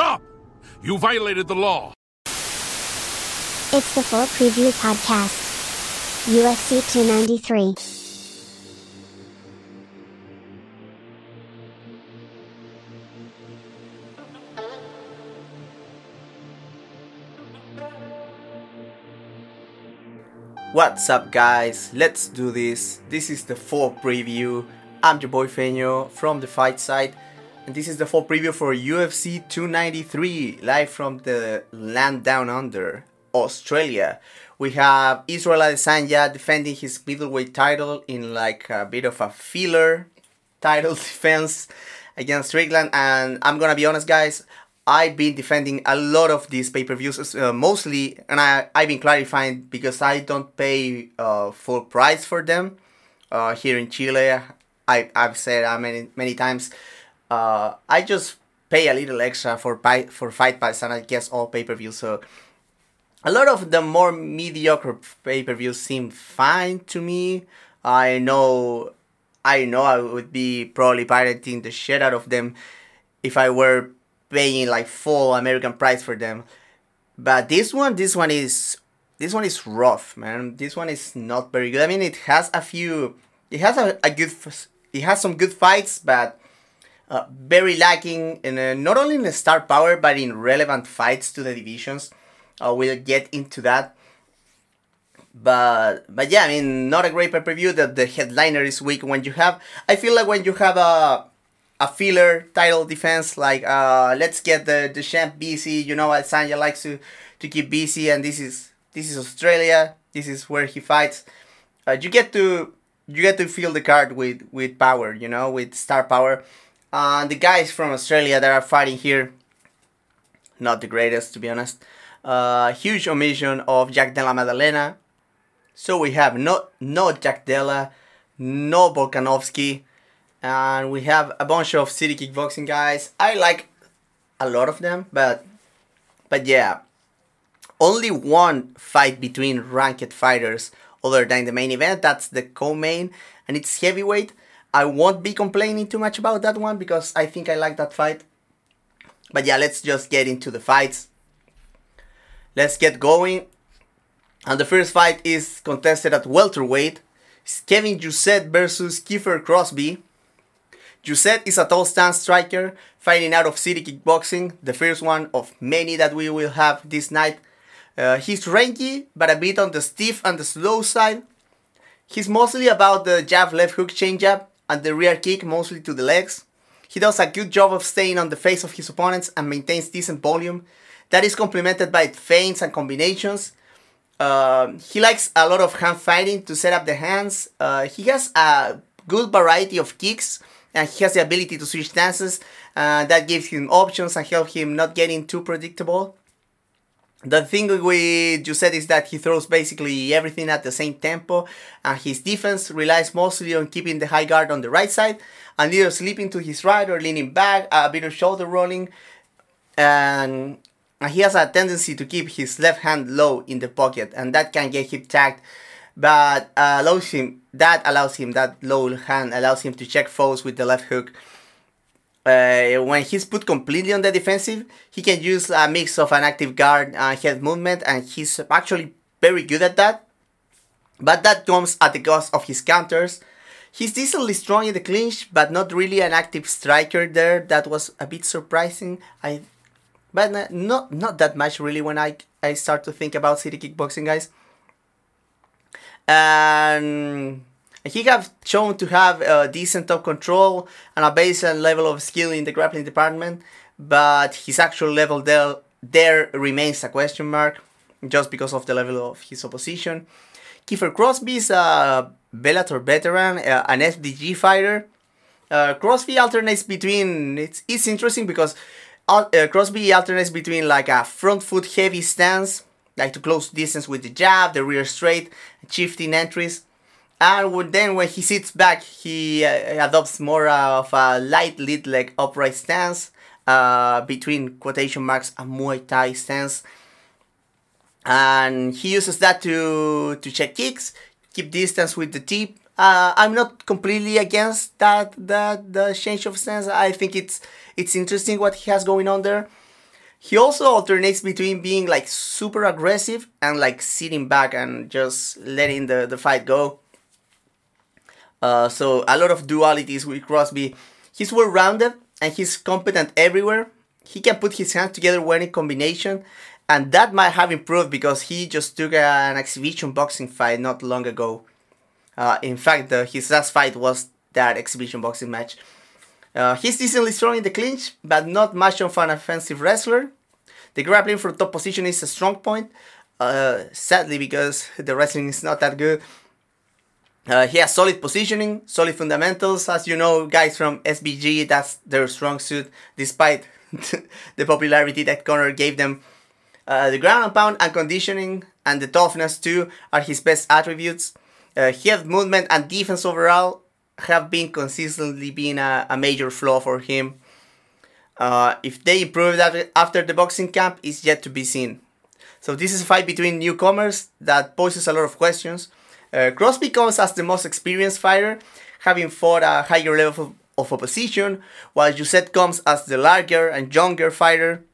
Stop! You violated the law. It's the full preview podcast. UFC 293. What's up, guys? Let's do this. This is the full preview. I'm your boy Feño from the fight site, and this is the full preview for UFC 293, live from the land down under, Australia. We have Israel Adesanya defending his middleweight title in like a bit of a filler title defense against Strickland, and I'm gonna be honest, guys. I've been defending a lot of these pay-per-views, uh, mostly, and I, I've been clarifying because I don't pay uh, full price for them. Uh, here in Chile, I, I've said many many times, uh, I just pay a little extra for pi- for Fight Pass, and I guess all pay-per-views. So a lot of the more mediocre pay-per-views seem fine to me. I know, I know, I would be probably pirating the shit out of them if I were paying like full American price for them. But this one, this one is this one is rough, man. This one is not very good. I mean, it has a few, it has a, a good, it has some good fights, but uh, very lacking in uh, not only in star power but in relevant fights to the divisions. Uh, we'll get into that. But but yeah, I mean, not a great pay per view. That the headliner is weak when you have. I feel like when you have a a filler title defense like uh let's get the the champ busy you know Sanya likes to to keep busy and this is this is Australia this is where he fights uh, you get to you get to fill the card with with power you know with star power uh, the guys from Australia that are fighting here not the greatest to be honest uh, huge omission of Jack Della Maddalena so we have no no Jack Della no Volkanovski and we have a bunch of city kickboxing guys. I like a lot of them, but but yeah, only one fight between ranked fighters other than the main event. That's the co-main, and it's heavyweight. I won't be complaining too much about that one because I think I like that fight. But yeah, let's just get into the fights. Let's get going. And the first fight is contested at welterweight. It's Kevin Jousset versus Kiefer Crosby. Jousset is a tall stance striker fighting out of City Kickboxing, the first one of many that we will have this night. Uh, he's ranky, but a bit on the stiff and the slow side. He's mostly about the jab, left hook, change up, and the rear kick, mostly to the legs. He does a good job of staying on the face of his opponents and maintains decent volume. That is complemented by feints and combinations. Uh, he likes a lot of hand fighting to set up the hands. Uh, he has a good variety of kicks and he has the ability to switch stances. Uh, that gives him options and help him not getting too predictable. The thing with Jousset is that he throws basically everything at the same tempo, and his defense relies mostly on keeping the high guard on the right side, and either slipping to his right or leaning back, a bit of shoulder rolling, and, and he has a tendency to keep his left hand low in the pocket, and that can get him tagged but uh, allows him that allows him that low hand allows him to check foes with the left hook. Uh, when he's put completely on the defensive, he can use a mix of an active guard and head movement, and he's actually very good at that. But that comes at the cost of his counters. He's decently strong in the clinch, but not really an active striker there. That was a bit surprising. I, but not not that much really when I I start to think about city kickboxing guys and he have shown to have a decent top control and a baseline level of skill in the grappling department, but his actual level there, there remains a question mark just because of the level of his opposition. Kiefer Crosby is a Bellator veteran, uh, an SBG fighter. Uh, Crosby alternates between it's it's interesting because uh, Crosby alternates between like a front foot heavy stance like to close distance with the jab, the rear straight, shifting entries. And then when he sits back, he uh, adopts more of a light lead leg upright stance, uh, between quotation marks a Muay Thai stance. And he uses that to, to check kicks, keep distance with the tip. Uh, I'm not completely against that that the change of stance. I think it's it's interesting what he has going on there. He also alternates between being like super aggressive and like sitting back and just letting the, the fight go. Uh, so a lot of dualities with Crosby. He's well rounded and he's competent everywhere. He can put his hands together when in combination, and that might have improved because he just took an exhibition boxing fight not long ago. Uh, in fact, his last fight was that exhibition boxing match. Uh, he's decently strong in the clinch, but not much of an offensive wrestler. The grappling from top position is a strong point, uh, sadly, because the wrestling is not that good. Uh, he has solid positioning, solid fundamentals. As you know, guys from SBG, that's their strong suit, despite the popularity that Conor gave them. Uh, the ground and pound and conditioning and the toughness too are his best attributes. Uh, head movement and defense overall have been consistently been a, a major flaw for him. Uh, if they improve that after the boxing camp is yet to be seen. So this is a fight between newcomers that poses a lot of questions. Uh, Crosby comes as the most experienced fighter, having fought a higher level of, of opposition, while Jousset comes as the larger and younger fighter.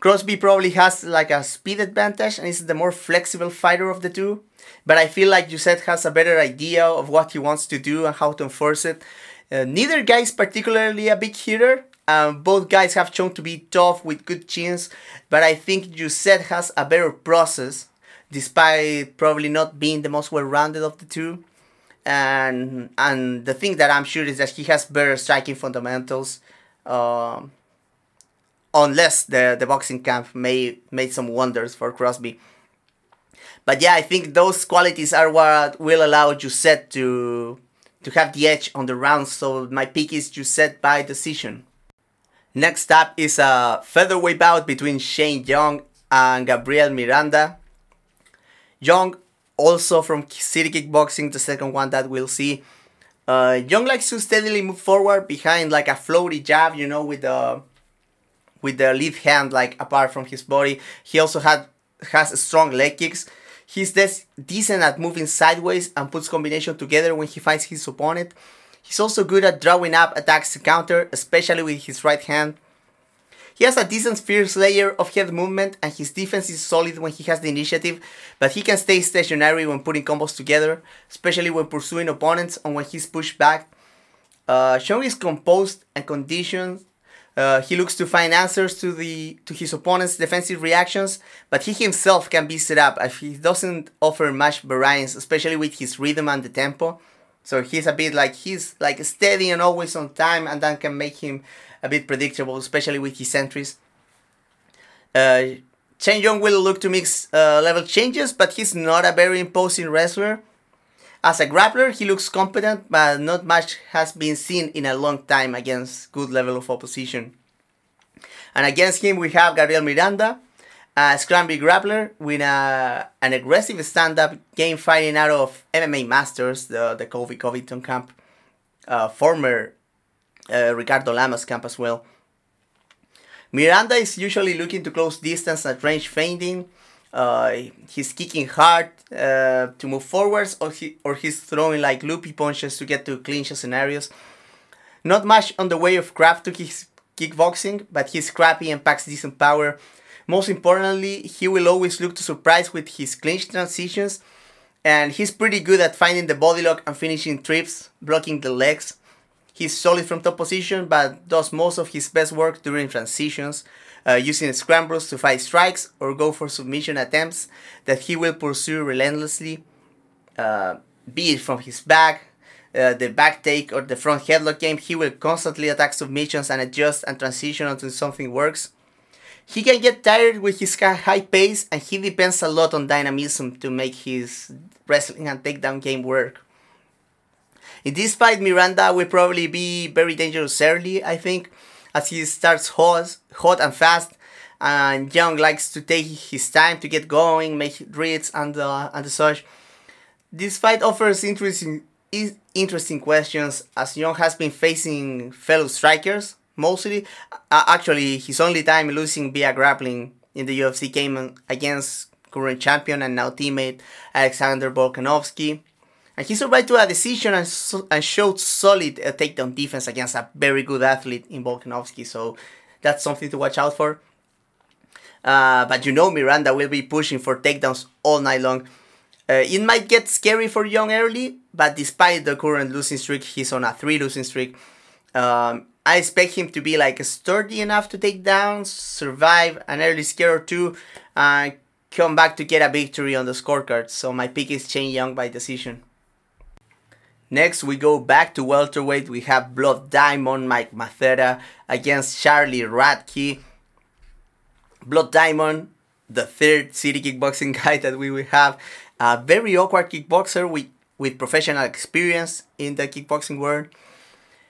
Crosby probably has like a speed advantage and is the more flexible fighter of the two, but I feel like Jousset has a better idea of what he wants to do and how to enforce it. Uh, neither guy is particularly a big hitter. Um, both guys have shown to be tough with good chins, but I think Jousset has a better process, despite probably not being the most well-rounded of the two. And and the thing that I'm sure is that he has better striking fundamentals. Um, unless the, the boxing camp may made some wonders for Crosby. But yeah, I think those qualities are what will allow Jousset to to have the edge on the round. So my pick is Jousset by decision. Next up is a featherweight bout between Shane Young and Gabriel Miranda. Young, also from City Kickboxing, the second one that we'll see. Uh, Young likes to steadily move forward behind like a floaty jab, you know, with the with the lead hand like apart from his body. He also had has strong leg kicks. He's des- decent at moving sideways and puts combination together when he fights his opponent. He's also good at drawing up attacks to counter, especially with his right hand. He has a decent fierce layer of head movement and his defense is solid when he has the initiative, but he can stay stationary when putting combos together, especially when pursuing opponents and when he's pushed back. Uh, Shane is composed and conditioned uh, he looks to find answers to the to his opponent's defensive reactions, but he himself can be set up as he doesn't offer much variance, especially with his rhythm and the tempo. So he's a bit like he's like steady and always on time, and that can make him a bit predictable, especially with his entries. Uh, Shane Young will look to mix uh, level changes, but he's not a very imposing wrestler. As a grappler, he looks competent, but not much has been seen in a long time against good level of opposition. And against him, we have Gabriel Miranda, a scramble grappler with a, an aggressive stand-up game fighting out of MMA Masters, the, the Colby Covington camp, uh, former uh, Ricardo Lamas camp as well. Miranda is usually looking to close distance at range feinting, uh, he's kicking hard uh, to move forwards, or he or he's throwing like loopy punches to get to clinch scenarios. Not much on the way of craft to his kickboxing, but he's scrappy and packs decent power. Most importantly, he will always look to surprise with his clinch transitions, and he's pretty good at finding the body lock and finishing trips, blocking the legs. He's solid from top position, but does most of his best work during transitions, uh, using scrambles to fight strikes or go for submission attempts that he will pursue relentlessly, uh, be it from his back, uh, the back take, or the front headlock game. He will constantly attack submissions and adjust and transition until something works. He can get tired with his high pace, and he depends a lot on dynamism to make his wrestling and takedown game work. In this fight, Miranda will probably be very dangerous early, I think, as he starts hot, hot and fast. And Young likes to take his time to get going, make reads and uh, and such. This fight offers interesting interesting questions as Young has been facing fellow strikers mostly. Uh, actually, his only time losing via grappling in the UFC came against current champion and now teammate Alexander Volkanovski. And he survived to a decision and, and showed solid uh, takedown defense against a very good athlete in Volkanovski. So that's something to watch out for. Uh, but you know Miranda will be pushing for takedowns all night long. Uh, it might get scary for Young early, but despite the current losing streak, he's on a three losing streak. Um, I expect him to be like sturdy enough to take down, survive an early scare or two, and come back to get a victory on the scorecard. So my pick is Shane Young by decision. Next, we go back to welterweight. We have Blood Diamond Mike Mathetha against Charlie Radtke. Blood Diamond, the third city kickboxing guy that we will have, a very awkward kickboxer with, with professional experience in the kickboxing world.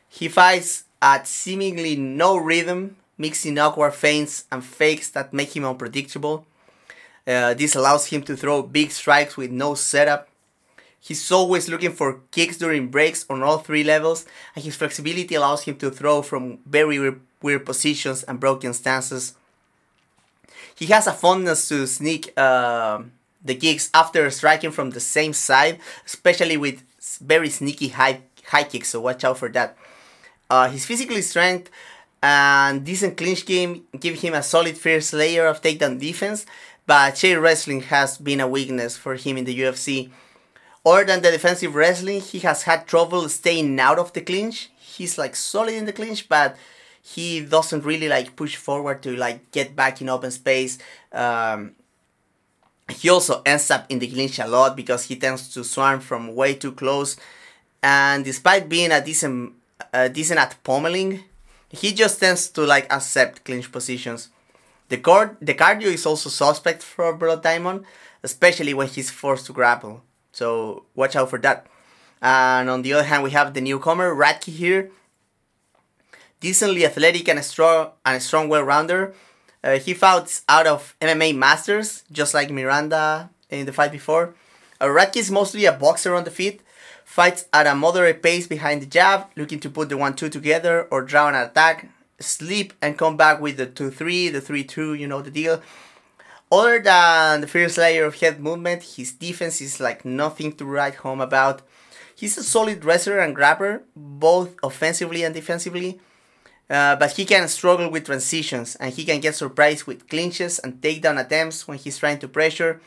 He fights at seemingly no rhythm, mixing awkward feints and fakes that make him unpredictable. Uh, this allows him to throw big strikes with no setup. He's always looking for kicks during breaks on all three levels, and his flexibility allows him to throw from very weird, weird positions and broken stances. He has a fondness to sneak uh, the kicks after striking from the same side, especially with very sneaky high high kicks. So watch out for that. Uh, his physical strength and decent clinch game give him a solid first layer of takedown defense, but chain wrestling has been a weakness for him in the UFC. Other than the defensive wrestling, he has had trouble staying out of the clinch. He's like solid in the clinch, but he doesn't really like push forward to like get back in open space. Um, he also ends up in the clinch a lot because he tends to swarm from way too close. And despite being a decent, uh, decent at pummeling, he just tends to like accept clinch positions. The cord, the cardio is also suspect for Blood Diamond, especially when he's forced to grapple. So watch out for that. And on the other hand, we have the newcomer Radtke here, decently athletic and strong and a strong well-rounder. Uh, he fought out of MMA Masters, just like Miranda in the fight before. Uh, Radtke is mostly a boxer on the feet, fights at a moderate pace behind the jab, looking to put the 1-2 together or draw an attack, sleep and come back with the 2-3, the 3-2, you know the deal. Other than the first layer of head movement, his defense is like nothing to write home about. He's a solid wrestler and grabber, both offensively and defensively. Uh, but he can struggle with transitions and he can get surprised with clinches and takedown attempts when he's trying to pressure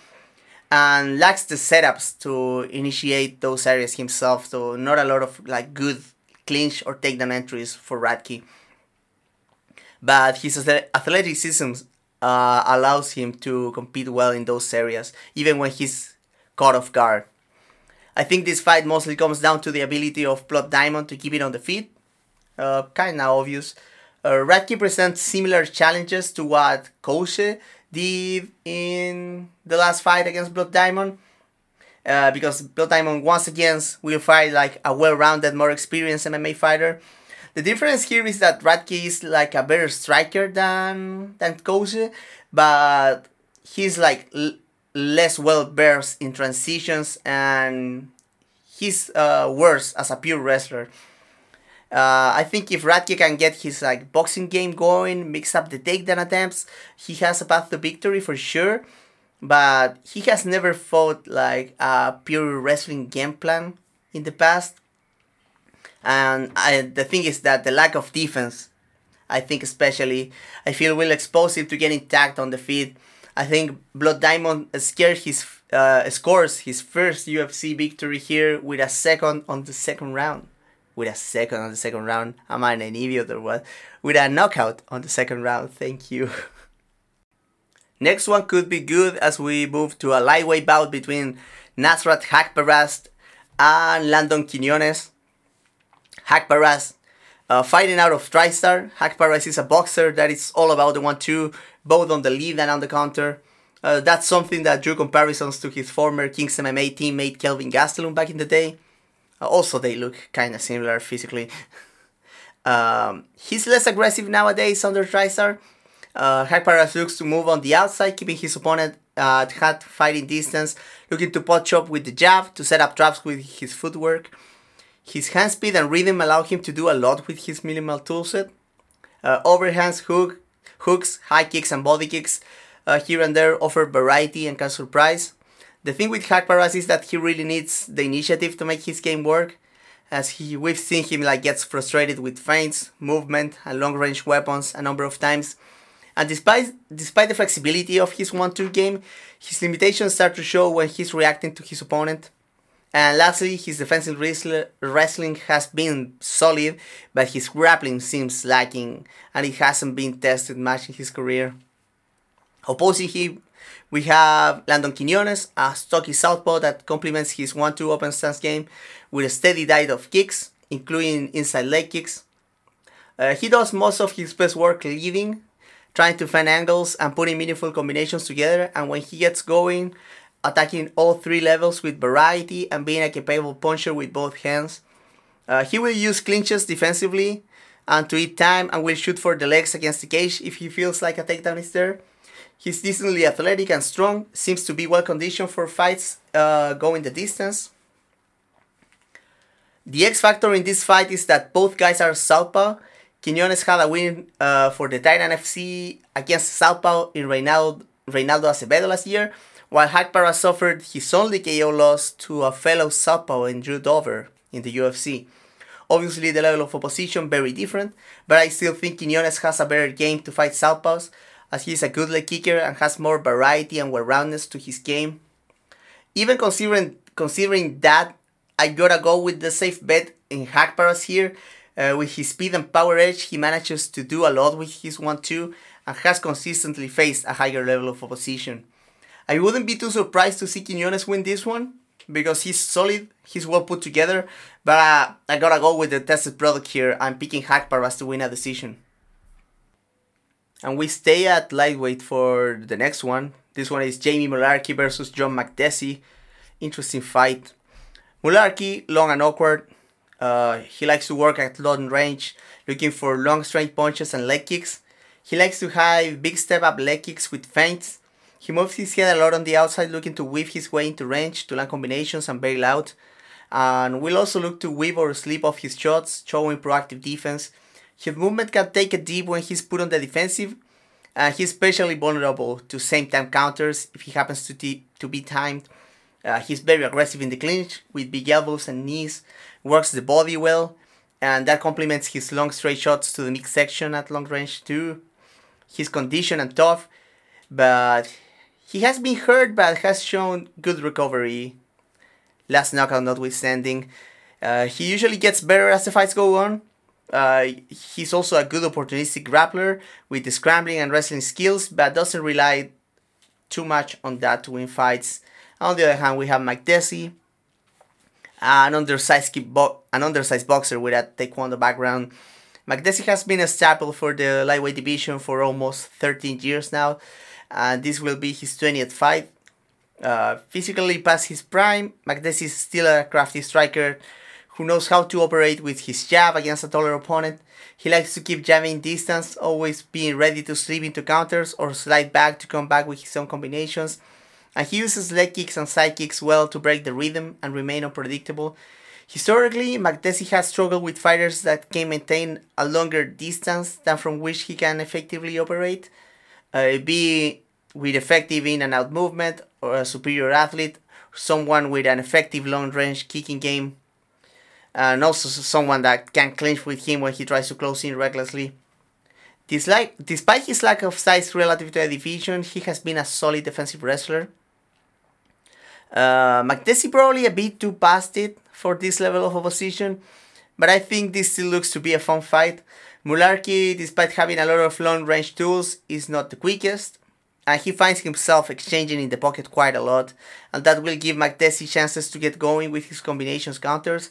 and lacks the setups to initiate those areas himself so not a lot of like good clinch or takedown entries for Radtke but his athleticism uh, allows him to compete well in those areas even when he's caught off guard. I think this fight mostly comes down to the ability of Blood Diamond to keep it on the feet. Uh, kind of obvious. Uh, Radtke presents similar challenges to what Koshe did in the last fight against Blood Diamond. Uh, because Blood Diamond once again will fight like a well-rounded, more experienced MMA fighter. The difference here is that Radtke is like a better striker than than Koshe, but he's like l- less well versed in transitions and he's uh, worse as a pure wrestler. Uh, I think if Radtke can get his like boxing game going, mix up the takedown attempts, he has a path to victory for sure. But he has never fought like a pure wrestling game plan in the past. And I, the thing is that the lack of defense, I think especially, I feel will expose him to getting tagged on the feet. I think Blood Diamond scared his uh, scores his first UFC victory here with a second on the second round with a second on the second round. Am I an idiot or what? With a knockout on the second round. Thank you. Next one could be good as we move to a lightweight bout between Nasrat Haqparast and Landon Quinones. Haqparast uh, fighting out of TriStar. Haqparast is a boxer that is all about the one-two, both on the lead and on the counter. Uh, that's something that drew comparisons to his former Kings MMA teammate Kelvin Gastelum back in the day. Uh, also, they look kind of similar physically. um, he's less aggressive nowadays under TriStar. Uh, Haqparast looks to move on the outside, keeping his opponent at hand fighting distance, looking to pot chop with the jab to set up traps with his footwork. His hand speed and rhythm allow him to do a lot with his minimal toolset. Uh, overhands, hook, hooks, high kicks, and body kicks uh, here and there offer variety and can surprise. The thing with Haqparast is that he really needs the initiative to make his game work, as he we've seen him like gets frustrated with feints, movement, and long range weapons a number of times, And despite despite the flexibility of his 1-2 game, his limitations start to show when he's reacting to his opponent. And lastly, his defensive wrestling has been solid, but his grappling seems lacking, and it hasn't been tested much in his career. Opposing him, we have Landon Quinones, a stocky southpaw that complements his 1-2 open stance game with a steady diet of kicks, including inside leg kicks. Uh, he does most of his best work leading, trying to find angles and putting meaningful combinations together, and when he gets going, attacking all three levels with variety and being a capable puncher with both hands. Uh, he will use clinches defensively and to eat time and will shoot for the legs against the cage if he feels like a takedown is there. He's decently athletic and strong, seems to be well conditioned for fights uh, going the distance. The X factor in this fight is that both guys are southpaw. Quinones had a win uh, for the Titan FC against Southpaw in Reynaldo, Reynaldo Acevedo last year, while Haqparast suffered his only KO loss to a fellow Southpaw in Drew Dober in the UFC. Obviously, the level of opposition very different, but I still think Quinones has a better game to fight Southpaws, as he is a good leg kicker and has more variety and well-roundedness to his game. Even considering considering that, I gotta go with the safe bet in Haqparast here. Uh, with his speed and power edge, he manages to do a lot with his 1-2 and has consistently faced a higher level of opposition. I wouldn't be too surprised to see Quinones win this one because he's solid, he's well put together, but uh, I gotta go with the tested product here. I'm picking Haqparast to win a decision. And we stay at lightweight for the next one. This one is Jamie Mullarkey versus John Makdessi. Interesting fight. Mullarkey, long and awkward. Uh, he likes to work at long range, looking for long straight punches and leg kicks. He likes to have big step up leg kicks with feints he moves his head a lot on the outside, looking to weave his way into range to land combinations and bail out. And will also look to weave or slip off his shots, showing proactive defense. His movement can take a dip when he's put on the defensive, and he's especially vulnerable to same time counters if he happens to, t- to be timed. Uh, he's very aggressive in the clinch with big elbows and knees, works the body well, and that complements his long straight shots to the midsection at long range too. He's conditioned and tough, but he has been hurt but has shown good recovery. Last knockout notwithstanding. Uh, he usually gets better as the fights go on. Uh, he's also a good opportunistic grappler with scrambling and wrestling skills, but doesn't rely too much on that to win fights. On the other hand, we have Makdessi, an undersized, bo- an undersized boxer with a taekwondo background. Makdessi has been a staple for the lightweight division for almost 13 years now, and this will be his 20th fight. Uh, physically past his prime, Makdessi is still a crafty striker who knows how to operate with his jab against a taller opponent. He likes to keep jabbing distance, always being ready to slip into counters or slide back to come back with his own combinations. And he uses leg kicks and side kicks well to break the rhythm and remain unpredictable. Historically, Makdessi has struggled with fighters that can maintain a longer distance than from which he can effectively operate uh, be with effective in and out movement or a superior athlete, someone with an effective long range kicking game, and also someone that can clinch with him when he tries to close in recklessly. Dislike, despite his lack of size relative to the division, he has been a solid defensive wrestler. Uh, Makdessi probably a bit too past it for this level of opposition, but I think this still looks to be a fun fight. Mullarkey, despite having a lot of long range tools, is not the quickest, and he finds himself exchanging in the pocket quite a lot, and that will give Makdessi chances to get going with his combinations counters.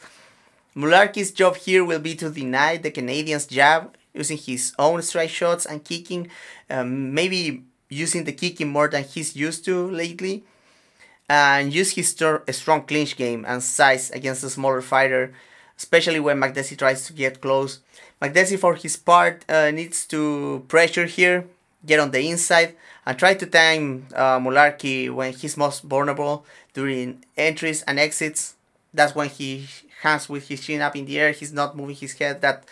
Mullarkey's job here will be to deny the Canadian's jab using his own strike shots and kicking, um, maybe using the kicking more than he's used to lately, and use his st- strong clinch game and size against a smaller fighter, especially when Makdessi tries to get close. Makdessi, for his part, uh, needs to pressure here, get on the inside, and try to time uh, Mullarkey when he's most vulnerable during entries and exits. That's when he hangs with his chin up in the air. He's not moving his head. That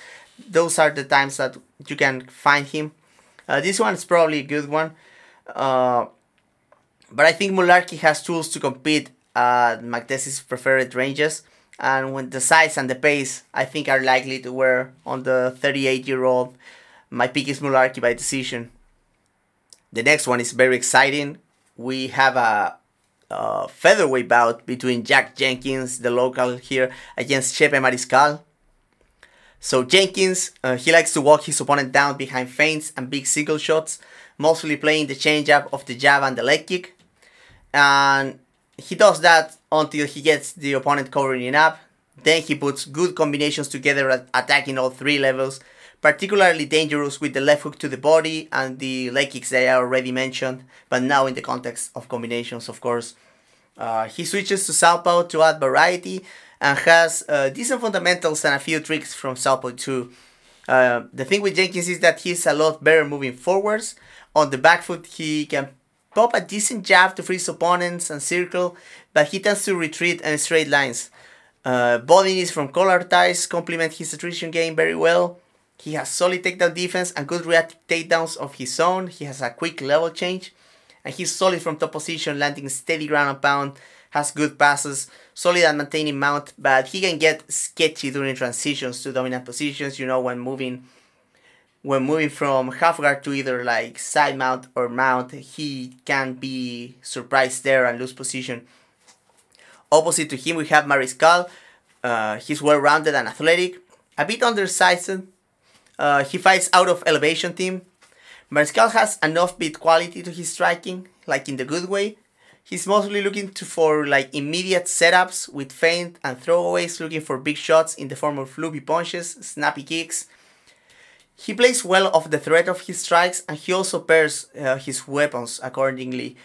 those are the times that you can find him. Uh, this one is probably a good one, uh, but I think Mullarkey has tools to compete at Makdessi's preferred ranges and when the size and the pace I think are likely to wear on the 38 year old. My pick is Mullarkey by decision. The next one is very exciting. We have a, a featherweight bout between Jack Jenkins, the local here, against Chepe Mariscal. So Jenkins, uh, he likes to walk his opponent down behind feints and big single shots, mostly playing the changeup of the jab and the leg kick. And he does that until he gets the opponent covering it up. Then he puts good combinations together at attacking all three levels, particularly dangerous with the left hook to the body and the leg kicks that I already mentioned, but now in the context of combinations, of course. Uh, he switches to Southpaw to add variety and has uh, decent fundamentals and a few tricks from Southpaw too. Uh, the thing with Jenkins is that he's a lot better moving forwards. On the back foot, he can pop a decent jab to freeze opponents and circle, but he tends to retreat in straight lines. Uh, body knees from collar ties complement his attrition game very well. He has solid takedown defense and good reactive takedowns of his own. He has a quick level change. And he's solid from top position, landing steady ground and pound. Has good passes, solid at maintaining mount, but he can get sketchy during transitions to dominant positions. You know when moving, when moving from half guard to either like side mount or mount, he can be surprised there and lose position. Opposite to him, we have Mariscal. Uh, he's well rounded and athletic, a bit undersized. Uh, he fights out of elevation team. Mariscal has an offbeat quality to his striking, like in the good way. He's mostly looking to for like immediate setups with feint and throwaways, looking for big shots in the form of loopy punches, snappy kicks. He plays well off the threat of his strikes, and he also pairs uh, his weapons accordingly.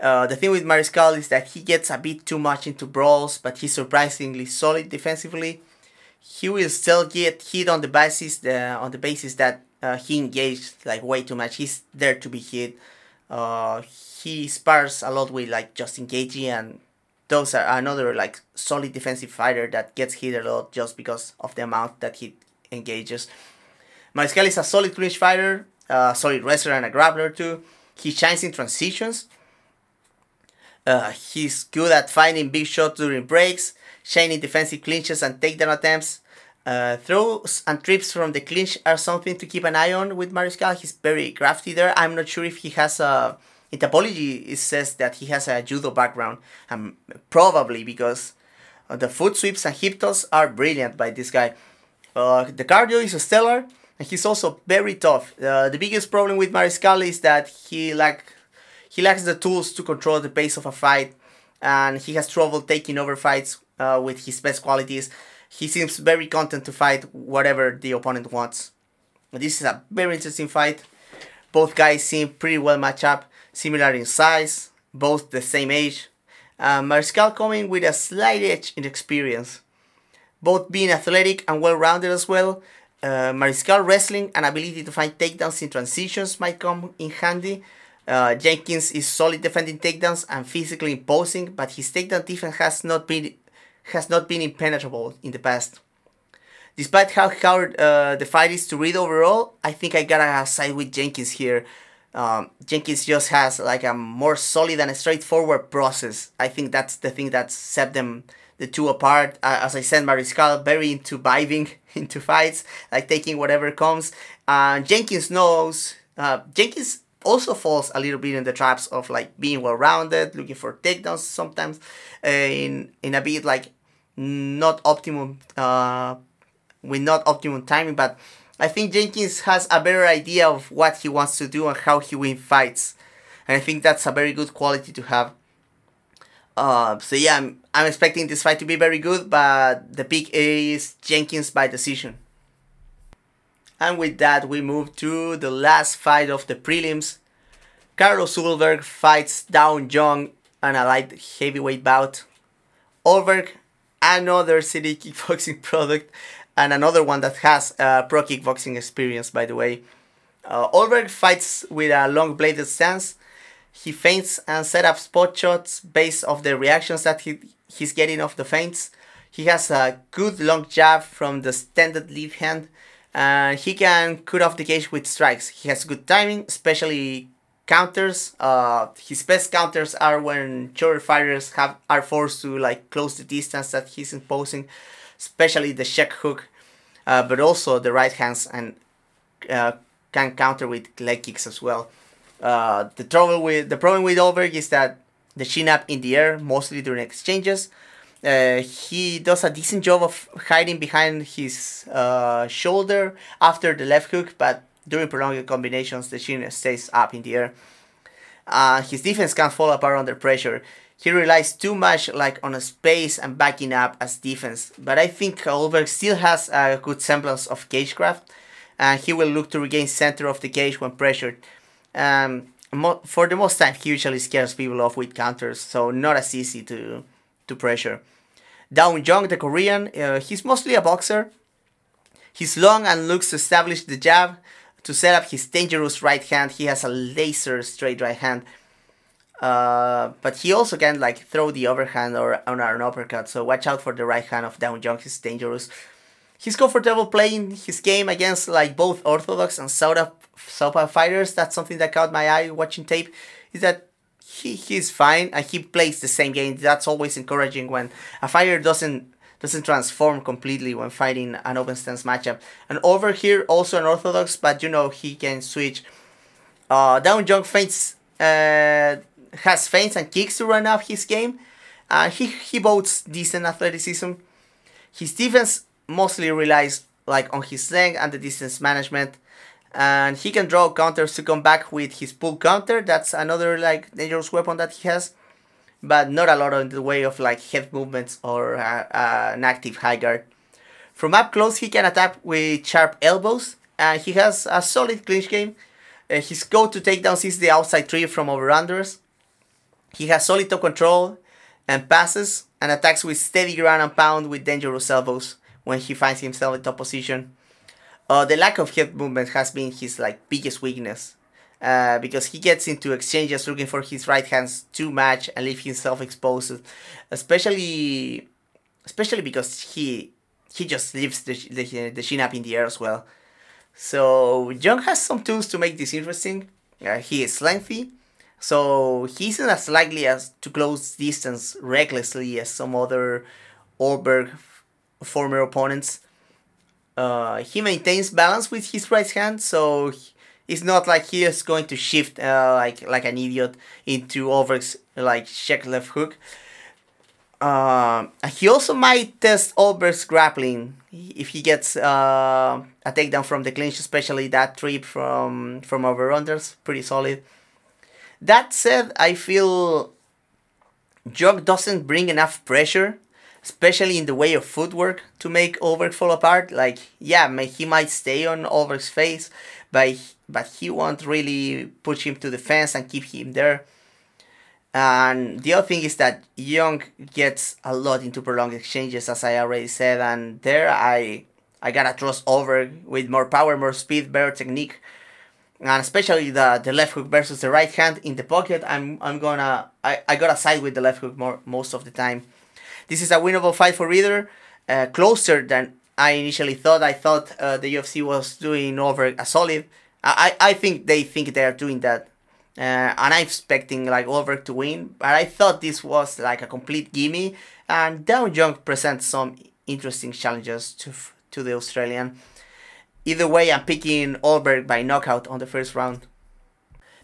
Uh, the thing with Mariscal is that he gets a bit too much into brawls, but he's surprisingly solid defensively. He will still get hit on the basis uh, on the basis that uh, he engaged like way too much. He's there to be hit. Uh, he spars a lot with like Justin Gaethje, and those are another like solid defensive fighter that gets hit a lot just because of the amount that he engages. Mariscal is a solid clinch fighter, a solid wrestler and a grappler too. He shines in transitions uh, he's good at finding big shots during breaks, shining defensive clinches and takedown attempts. Uh, throws and trips from the clinch are something to keep an eye on with Mariscal. He's very crafty there. I'm not sure if he has a. In Tapology, it says that he has a judo background. Um, probably because the foot sweeps and hip toss are brilliant by this guy. Uh, the cardio is stellar, and he's also very tough. Uh, the biggest problem with Mariscal is that he lack he lacks the tools to control the pace of a fight, and he has trouble taking over fights uh, with his best qualities. He seems very content to fight whatever the opponent wants. This is a very interesting fight. Both guys seem pretty well matched up, similar in size, both the same age. Uh, Mariscal coming with a slight edge in experience. Both being athletic and well rounded as well, uh, Mariscal wrestling and ability to find takedowns in transitions might come in handy, uh, Jenkins is solid defending takedowns and physically imposing, but his takedown defense has not been has not been impenetrable in the past. Despite how hard uh, the fight is to read overall, I think I gotta side with Jenkins here. Um, Jenkins just has like a more solid and straightforward process. I think that's the thing that set them the two apart. Uh, as I said, Mariscal very into vibing into fights, like taking whatever comes. And Jenkins knows. Uh, Jenkins also falls a little bit in the traps of like being well rounded, looking for takedowns sometimes, uh, in in a bit like not optimum uh, with not optimum timing. But I think Jenkins has a better idea of what he wants to do and how he wins fights, and I think that's a very good quality to have. Uh, so yeah, I'm, I'm expecting this fight to be very good, but the pick is Jenkins by decision. And with that, we move to the last fight of the prelims. Carlos Ulberg fights Da Woon Jung on a light heavyweight bout. Ulberg, another city kickboxing product, and another one that has uh, pro kickboxing experience, by the way. Uh, Ulberg fights with a long bladed stance. He feints and set up spot shots based off the reactions that he, he's getting off the feints. He has a good long jab from the standard lead hand and he can cut off the cage with strikes. He has good timing, especially counters. Uh, his best counters are when shorter fighters have are forced to like close the distance that he's imposing, especially the check hook, uh, but also the right hands and uh, can counter with leg kicks as well. Uh, the trouble with the problem with Ulberg is that the chin up in the air mostly during exchanges. Uh, he does a decent job of hiding behind his uh, shoulder after the left hook, but during prolonged combinations, the chin stays up in the air. Uh, his defense can fall apart under pressure. He relies too much like on space and backing up as defense, but I think Ulberg still has a good semblance of cagecraft, and he will look to regain center of the cage when pressured. Um, mo- for the most time, he usually scares people off with counters, so not as easy to to pressure. Da Woon Jung, the Korean, uh, he's mostly a boxer. He's long and looks to establish the jab to set up his dangerous right hand. He has a laser straight right hand. Uh, but he also can like throw the overhand or on an uppercut. So watch out for the right hand of Da Woon Jung. He's dangerous. He's comfortable playing his game against like both orthodox and South Southpaw fighters. That's something that caught my eye watching tape. Is that he he's fine and he plays the same game. That's always encouraging when a fighter doesn't doesn't transform completely when fighting an open stance matchup. And over here also an orthodox, but you know he can switch. Uh, Da Woon Jung feints uh, has feints and kicks to run up his game. Uh, he he boasts decent athleticism. His defense mostly relies like on his length and the distance management and he can draw counters to come back with his pull counter. That's another like dangerous weapon that he has, but not a lot in the way of like head movements or uh, uh, an active high guard. From up close, he can attack with sharp elbows, and he has a solid clinch game. Uh, his go-to takedowns is the outside trip from over-unders. He has solid top control and passes, and attacks with steady ground and pound with dangerous elbows when he finds himself in top position. Uh, the lack of head movement has been his like biggest weakness. Uh, because he gets into exchanges looking for his right hands too much and leave himself exposed, especially, especially because he he just leaves the the, the chin up in the air as well. So Jung has some tools to make this interesting. Uh, he is lengthy, so he isn't as likely as to close distance recklessly as some other Ulberg former opponents. Uh, he maintains balance with his right hand, so it's not like he is going to shift uh, like like an idiot into over like check left hook. Uh, he also might test Ulberg's grappling if he gets uh, a takedown from the clinch, especially that trip from from over unders, pretty solid. That said, I feel Jung doesn't bring enough pressure especially in the way of footwork to make Ulberg fall apart. Like, yeah, he might stay on Ulberg's face, but but he won't really push him to the fence and keep him there. And the other thing is that Jung gets a lot into prolonged exchanges, as I already said, and there I I gotta trust Ulberg with more power, more speed, better technique, and especially the the left hook versus the right hand in the pocket. I'm I'm gonna I, I gotta side with the left hook more most of the time. This is a winnable fight for Reader, uh, closer than I initially thought. I thought uh, the UFC was doing over a solid. I, I think they think they are doing that. Uh, and I'm expecting like over to win, but I thought this was like a complete gimme. And Da Woon Jung presents some interesting challenges to to the Australian. Either way, I'm picking Ulberg by knockout on the first round.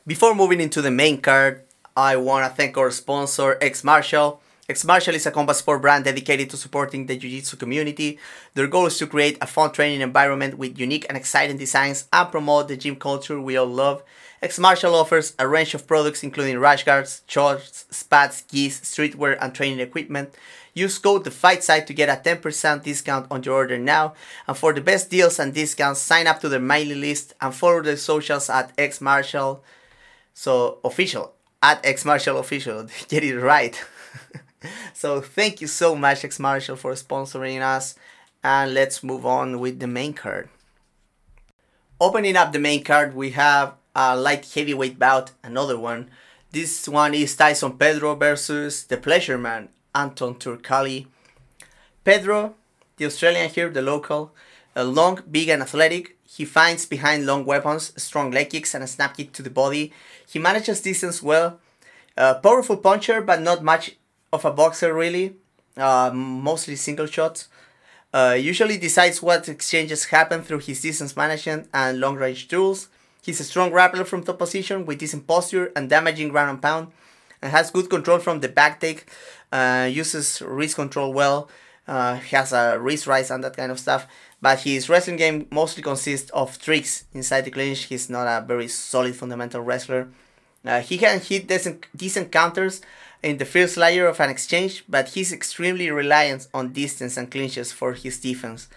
Before moving into the main card, I want to thank our sponsor, X Martial. X Martial is a combat sport brand dedicated to supporting the Jiu-Jitsu community. Their goal is to create a fun training environment with unique and exciting designs and promote the gym culture we all love. X Martial offers a range of products including rash guards, shorts, spats, gis, streetwear, and training equipment. Use code the fight site to get a 10% discount on your order now. And for the best deals and discounts, sign up to their mailing list and follow their socials at X Martial. So official at X Martial official. Get it right. so thank you so much, X Martial, for sponsoring us. And let's move on with the main card. Opening up the main card, we have a light heavyweight bout, another one. This one is Tyson Pedro versus the Pleasure Man, Anton Turkalj. Pedro, the Australian here, the local, a long, big, and athletic. He finds behind long weapons, strong leg kicks, and a snap kick to the body. He manages distance well. A powerful puncher, but not much of a boxer really, uh, mostly single shots. Uh, usually decides what exchanges happen through his distance management and long range tools. He's a strong grappler from top position with decent posture and damaging ground and pound, and has good control from the back take. Uh, uses wrist control well. Uh, has a wrist rise and that kind of stuff. But his wrestling game mostly consists of tricks inside the clinch. He's not a very solid fundamental wrestler. Uh, he can hit decent, decent counters in the first layer of an exchange, but he's extremely reliant on distance and clinches for his defense.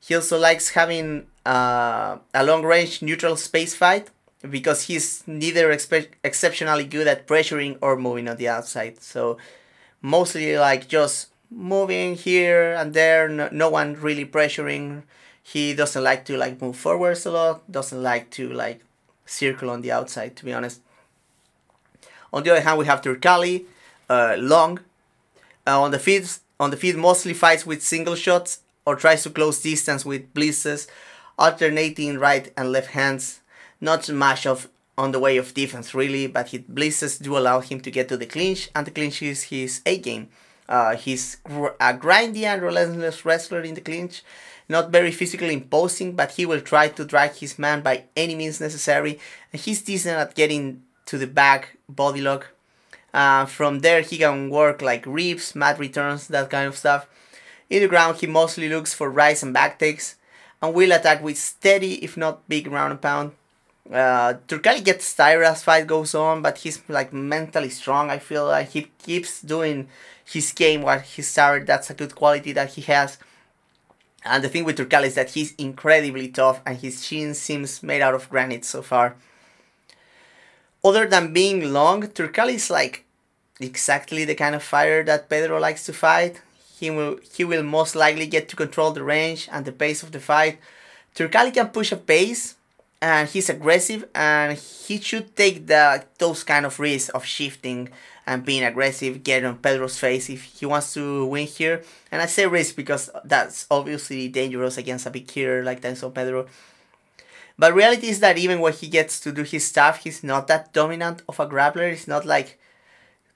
He also likes having uh, a long range neutral space fight because he's neither expe- exceptionally good at pressuring or moving on the outside. So mostly like just moving here and there, no, no one really pressuring. He doesn't like to like move forwards a lot, doesn't like to like circle on the outside to be honest. On the other hand, we have Turkalj, uh, long. Uh, on the feet, on the feet, mostly fights with single shots or tries to close distance with blitzes, alternating right and left hands. Not much of on the way of defense really, but his blitzes do allow him to get to the clinch, and the clinch is his A game. Uh, he's gr- a grindy and relentless wrestler in the clinch, not very physically imposing, but he will try to drag his man by any means necessary, and he's decent at getting to the back body lock. Uh, from there, he can work like reaps, mat returns, that kind of stuff. In the ground, he mostly looks for rise and back takes, and will attack with steady, if not big, round and pound. Uh, Turkalj gets tired as fight goes on, but he's like mentally strong. I feel like he keeps doing his game while he's tired. That's a good quality that he has. And the thing with Turkalj is that he's incredibly tough, and his chin seems made out of granite so far. Other than being long, Turkalj is like exactly the kind of fighter that Pedro likes to fight. He will he will most likely get to control the range and the pace of the fight. Turkalj can push a pace, and he's aggressive and he should take the those kind of risks of shifting and being aggressive get on pedro's face if he wants to win here and i say risk because that's obviously dangerous against a big hitter like Denzel pedro but reality is that even when he gets to do his stuff he's not that dominant of a grappler it's not like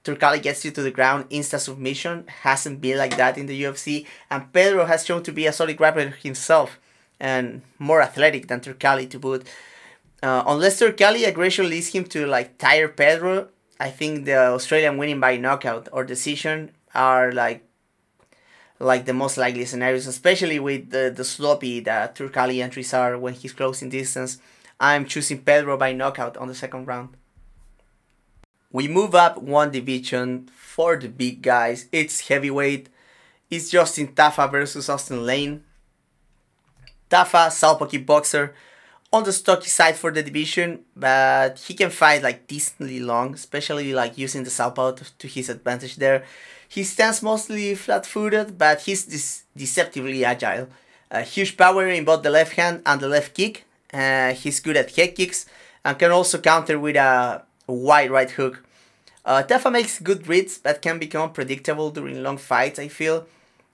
Turkalj gets you to the ground, insta submission, hasn't been like that in the UFC, and Pedro has shown to be a solid grappler himself and more athletic than Turkalj to boot. Uh, unless Turkalj aggression leads him to like tire Pedro, I think the Australian winning by knockout or decision are like like the most likely scenarios, especially with the, the sloppy that Turkalj entries are when he's closing distance. I'm choosing Pedro by knockout on the second round. We move up one division for the big guys. It's heavyweight. It's Justin Tafa versus Austen Lane. Tafa, southpaw kickboxer, on the stocky side for the division, but he can fight like decently long, especially like using the southpaw to his advantage there. He stands mostly flat-footed, but he's dis- deceptively agile. Uh, huge power in both the left hand and the left kick. Uh, he's good at head kicks and can also counter with a wide right hook. Uh, Tafa makes good reads, but can become predictable during long fights. I feel.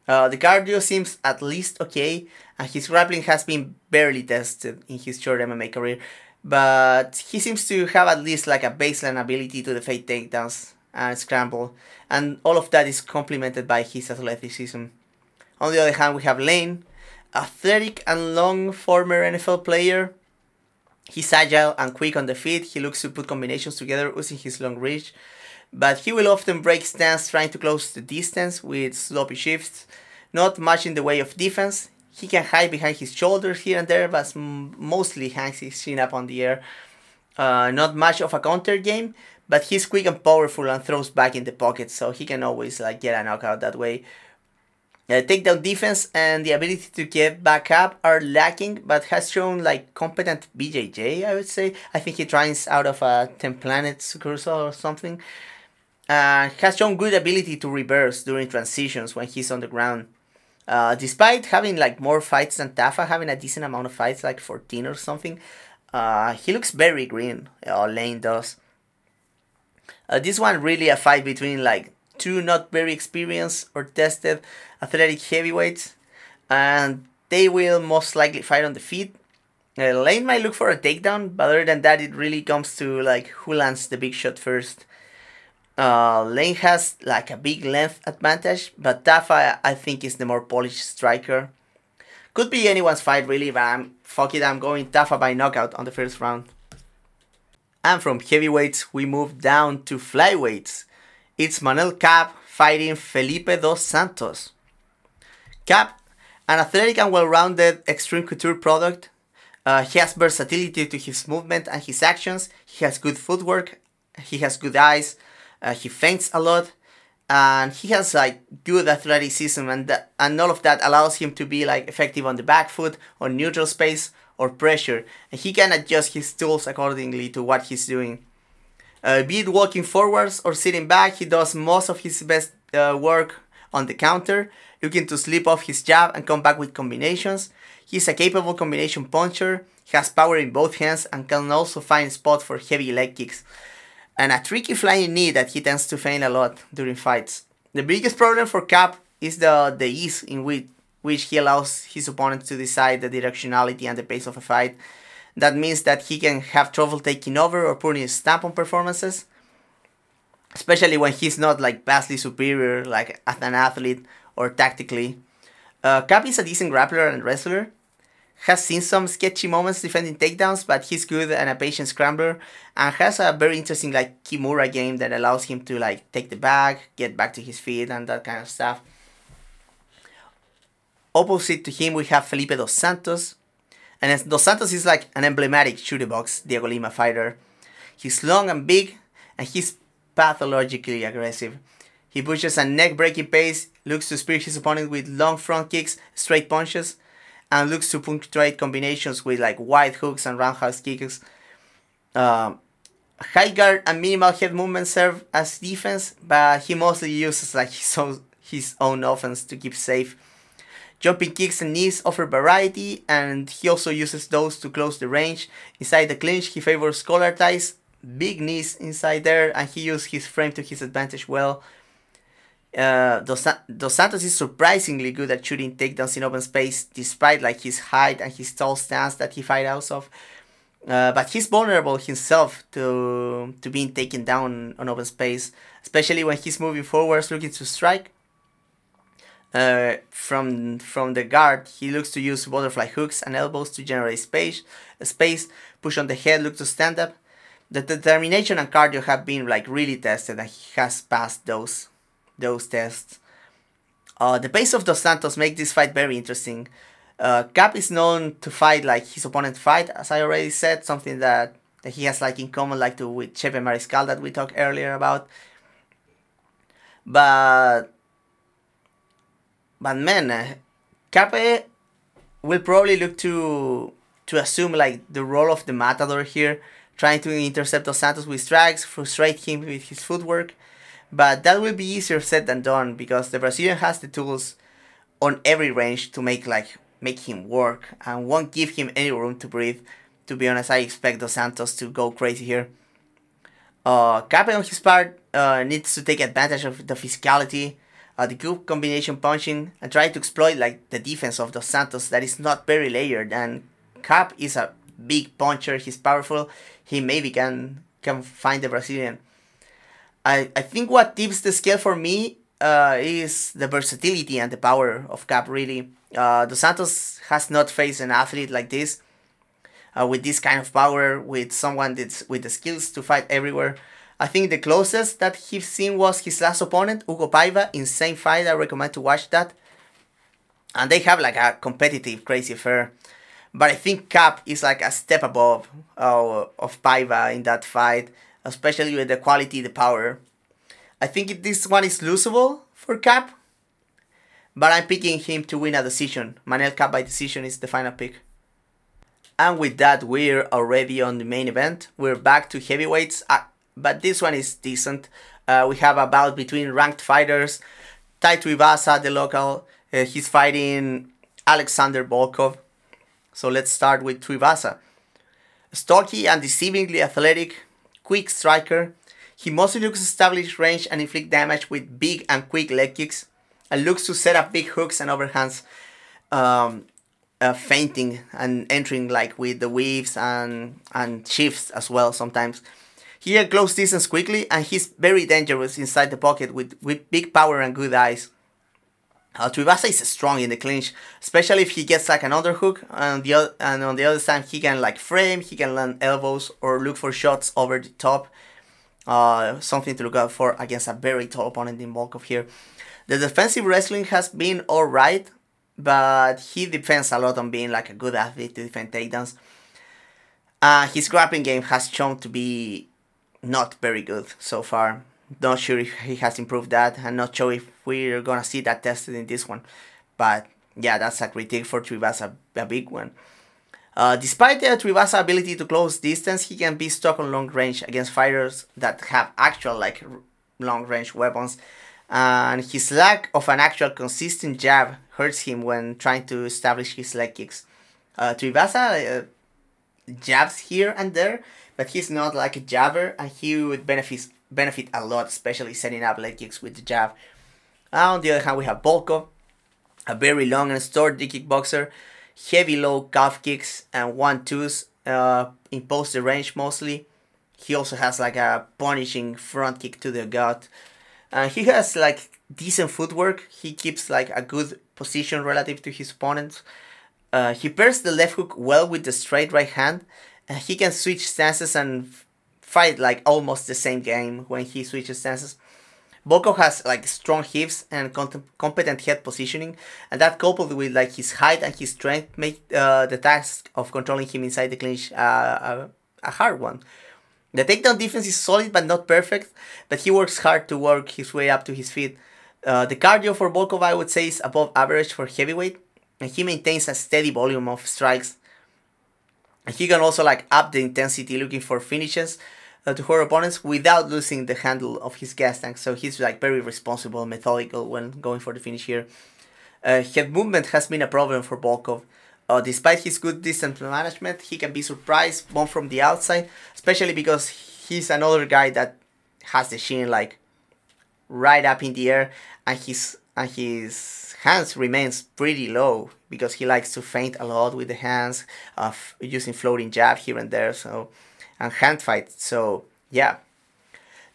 Uh, the cardio seems at least okay, and his grappling has been barely tested in his short MMA career, but he seems to have at least like a baseline ability to defeat takedowns and scramble, and all of that is complemented by his athleticism. On the other hand, we have Lane, athletic and long former NFL player. He's agile and quick on the feet. He looks to put combinations together using his long reach but he will often break stance trying to close the distance with sloppy shifts. Not much in the way of defense. He can hide behind his shoulders here and there, but mostly hangs his chin up on the air. Uh, not much of a counter game, but he's quick and powerful and throws back in the pocket, so he can always like get a knockout that way. Uh, takedown defense and the ability to get back up are lacking, but has shown like competent BJJ. I would say. I think he trains out of a Ten Planets Curso or something uh, has shown good ability to reverse during transitions when he's on the ground. Uh, despite having like more fights than Tafa, having a decent amount of fights, like 14 or something, uh, he looks very green, uh, Lane does. Uh, this one really a fight between like two not very experienced or tested athletic heavyweights, and they will most likely fight on the feet. Uh, Lane might look for a takedown, but other than that, it really comes to like who lands the big shot first. Uh, Lane has like a big length advantage, but Tafa I think is the more polished striker. Could be anyone's fight really, but I'm fuck it. I'm going Tafa by knockout on the first round. And from heavyweights, we move down to flyweights. It's Manel Kape fighting Felipe dos Santos. Kape, an athletic and well rounded Xtreme Couture product, uh, he has versatility to his movement and his actions. He has good footwork. He has good eyes. Uh, he feints a lot, and he has like good athleticism, and th- and all of that allows him to be like effective on the back foot, on neutral space, or pressure, and he can adjust his tools accordingly to what he's doing. Uh, be it walking forwards or sitting back, he does most of his best uh, work on the counter, looking to slip off his jab and come back with combinations. He's a capable combination puncher, has power in both hands, and can also find spot for heavy leg kicks. And a tricky flying knee that he tends to feign a lot during fights. The biggest problem for Kape is the, the ease in which, which he allows his opponent to decide the directionality and the pace of a fight. That means that he can have trouble taking over or putting a stamp on performances, especially when he's not like vastly superior, like as an athlete or tactically. Uh, Kape is a decent grappler and wrestler. Has seen some sketchy moments defending takedowns, but he's good and a patient scrambler, and has a very interesting like Kimura game that allows him to like take the bag, get back to his feet, and that kind of stuff. Opposite to him, we have Felipe dos Santos, and Dos Santos is like an emblematic Chute Boxe Diego Lima fighter. He's long and big, and he's pathologically aggressive. He pushes a neck breaking pace, looks to spear his opponent with long front kicks, straight punches, and looks to punctuate combinations with like wide hooks and roundhouse kicks. Um, high guard and minimal head movement serve as defense, but he mostly uses like his own, his own offense to keep safe. Jumping kicks and knees offer variety, and he also uses those to close the range. Inside the clinch, he favors collar ties, big knees inside there, and he uses his frame to his advantage well. Uh, Dos, Santos is surprisingly good at shooting takedowns in open space, despite like his height and his tall stance that he fight out of. Uh, but he's vulnerable himself to to being taken down on open space, especially when he's moving forwards, looking to strike. Uh, from from the guard, he looks to use butterfly hooks and elbows to generate space. Space push on the head, look to stand up. The determination and cardio have been like really tested, and he has passed those those tests. Uh, the pace of Dos Santos makes this fight very interesting. Uh, Kape is known to fight like his opponent fight, as I already said, something that, that he has like in common like to with Chepe Mariscal that we talked earlier about. But but man, uh, will probably look to to assume like the role of the matador here, trying to intercept Dos Santos with strikes, frustrate him with his footwork. But that will be easier said than done because the Brazilian has the tools on every range to make like make him work and won't give him any room to breathe. To be honest, I expect Dos Santos to go crazy here. Uh, Kape on his part uh, needs to take advantage of the physicality uh, the good combination punching and try to exploit like the defense of Dos Santos that is not very layered. And Kape is a big puncher. He's powerful. He maybe can can find the Brazilian. I, I think what tips the scale for me uh, is the versatility and the power of Kape really. Uh, Dos Santos has not faced an athlete like this uh, with this kind of power with someone that's with the skills to fight everywhere I think the closest that he's seen was his last opponent, Ugo Paiva, insane fight. I recommend to watch that. And they have like a competitive, crazy affair. But I think Kape is like a step above uh, of Paiva in that fight, especially with the quality, the power. I think this one is losable for Kape, but I'm picking him to win a decision. Manel Kape by decision is the final pick. And with that, we're already on the main event. We're back to heavyweights but this one is decent. Uh, we have a bout between ranked fighters. Tai Tuivasa, the local, uh, he's fighting Alexander Volkov. So let's start with Tuivasa. Stocky and deceivingly athletic, quick striker. He mostly looks to establish range and inflict damage with big and quick leg kicks, and looks to set up big hooks and overhands, um, uh, feinting and entering like with the weaves and and shifts as well sometimes. He can close distance quickly and he's very dangerous inside the pocket with, with big power and good eyes. Uh, Tuivasa is strong in the clinch, especially if he gets like an underhook, and the and on the other side he can like frame, he can land elbows or look for shots over the top. Uh, something to look out for against a very tall opponent in Volkov here. The defensive wrestling has been alright, but he depends a lot on being like a good athlete to defend takedowns. Uh, his grappling game has shown to be not very good so far. Not sure if he has improved that. I'm not sure if we're gonna see that tested in this one. But yeah, that's a critique for Tuivasa, a big one. Uh, despite the Tuivasa ability to close distance, he can be stuck on long range against fighters that have actual like long range weapons. And his lack of an actual consistent jab hurts him when trying to establish his leg kicks. Uh, Tuivasa uh, jabs here and there, but he's not like a jabber, and he would benefit benefit a lot, especially setting up leg kicks with the jab. on the other hand, we have Volkov, a very long and sturdy kickboxer, heavy low calf kicks and one twos uh, impose the range mostly. He also has like a punishing front kick to the gut. And he has like decent footwork. He keeps like a good position relative to his opponents. Uh, he pairs the left hook well with the straight right hand. He can switch stances and fight like almost the same game when he switches stances. Volkov has like strong hips and competent head positioning, and that coupled with like his height and his strength make uh, the task of controlling him inside the clinch uh, a, a hard one. The takedown defense is solid but not perfect, but he works hard to work his way up to his feet. Uh, the cardio for Volkov, I would say, is above average for heavyweight, and he maintains a steady volume of strikes. He can also like up the intensity, looking for finishes uh, to her opponents without losing the handle of his gas tank. So he's like very responsible, methodical when going for the finish here. Uh, head movement has been a problem for Volkov. Uh, despite his good distance management, he can be surprised bomb from the outside, especially because he's another guy that has the shin like right up in the air, and his and his hands remains pretty low because he likes to feint a lot with the hands, of using floating jab here and there. So and hand fight. So yeah,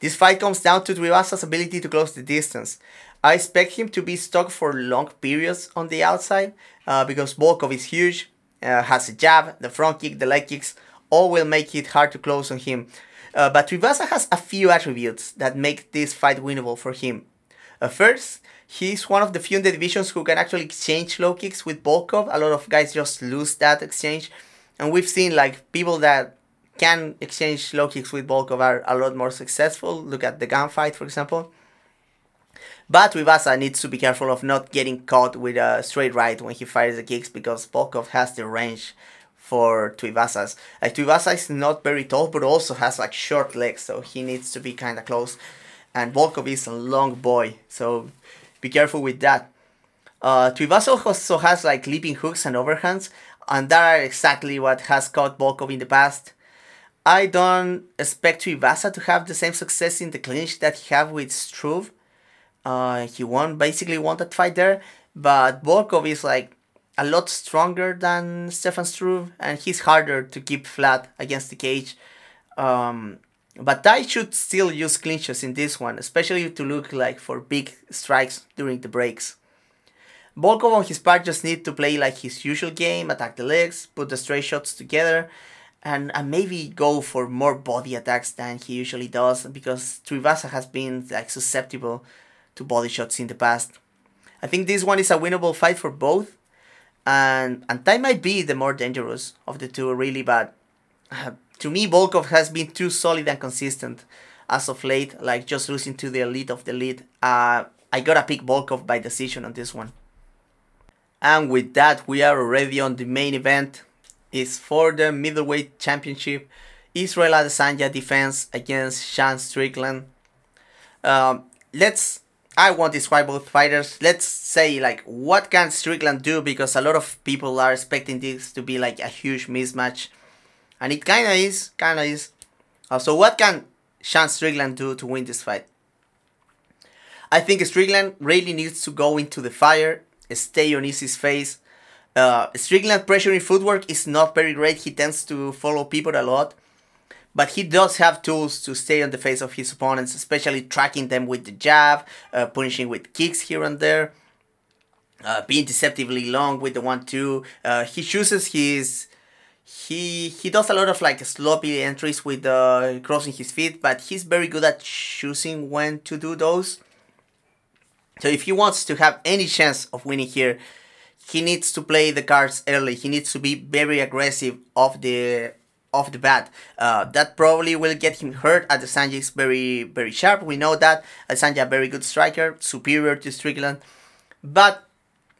this fight comes down to Tuivasa's ability to close the distance. I expect him to be stuck for long periods on the outside uh, because Volkov is huge, uh, has a jab, the front kick, the leg kicks, all will make it hard to close on him. Uh, but Tuivasa has a few attributes that make this fight winnable for him. Uh, first, he's one of the few in the divisions who can actually exchange low kicks with Volkov. A lot of guys just lose that exchange. And we've seen like people that can exchange low kicks with Volkov are a lot more successful. Look at the gunfight, for example. But Tuivasa needs to be careful of not getting caught with a straight right when he fires the kicks because Volkov has the range for Tuivasa's. Like Tuivasa is not very tall but also has like short legs so he needs to be kind of close. And Volkov is a long boy so be careful with that. Uh, Tuivasa also has like leaping hooks and overhands and that are exactly what has caught Volkov in the past. I don't expect Tuivasa to have the same success in the clinch that he had with Struve. Uh, he won basically won that fight there, but Volkov is like a lot stronger than Stefan Struve, and he's harder to keep flat against the cage. Um, but I should still use clinches in this one, especially to look like for big strikes during the breaks. Volkov on his part just need to play like his usual game, attack the legs, put the straight shots together, and, and maybe go for more body attacks than he usually does because Tuivasa has been like susceptible to body shots in the past. I think this one is a winnable fight for both, and and Tai might be the more dangerous of the two, really. But uh, to me, Volkov has been too solid and consistent as of late, like just losing to the elite of the elite. Uh, I gotta pick Volkov by decision on this one. And with that, we are already on the main event is for the middleweight championship. Israel Adesanya defense against Sean Strickland. Um, let's. I won't describe both fighters. Let's say like what can Strickland do because a lot of people are expecting this to be like a huge mismatch, and it kind of is. Kind of is. Uh, so what can Sean Strickland do to win this fight? I think Strickland really needs to go into the fire, stay on his face, uh, Strickland pressuring footwork is not very great. He tends to follow people a lot. But he does have tools to stay on the face of his opponents, especially tracking them with the jab, uh, punishing with kicks here and there. uh, being deceptively long with the one two. Uh, he chooses his he he does a lot of like sloppy entries with uh, crossing his feet, but he's very good at choosing when to do those. So if he wants to have any chance of winning here, he needs to play the cards early. He needs to be very aggressive off the off the bat. Uh, that probably will get him hurt. Adesanya is very very sharp. We know that Adesanya very good striker, superior to Strickland, but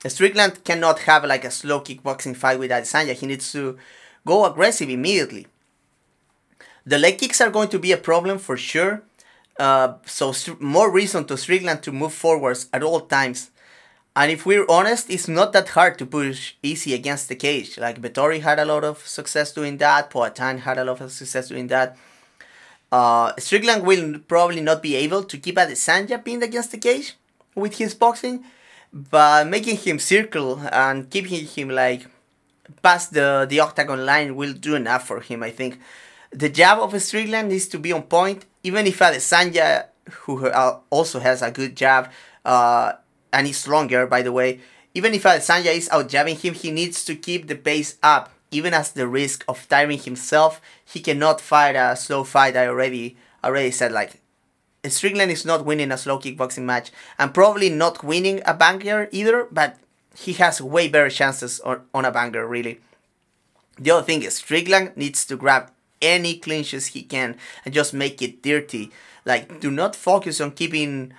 Strickland cannot have like a slow kickboxing fight with Adesanya. He needs to go aggressive immediately. The leg kicks are going to be a problem for sure. Uh, so more reason to Strickland to move forwards at all times. And if we're honest, it's not that hard to push Izzy against the cage. Like Vettori had a lot of success doing that. Poatan had a lot of success doing that. Uh, Strickland will probably not be able to keep Adesanya pinned against the cage with his boxing, but making him circle and keeping him like past the, the octagon line will do enough for him, I think. The jab of Strickland needs to be on point, even if Adesanya, who also has a good jab, uh, and is stronger, by the way, even if Adesanya is out jabbing him, he needs to keep the pace up, even at the risk of tiring himself. He cannot fight a slow fight. I already already said like Strickland is not winning a slow kickboxing match and probably not winning a banger either, but he has way better chances on, on a banger, really. The other thing is, Strickland needs to grab any clinches he can and just make it dirty. Like, do not focus on keeping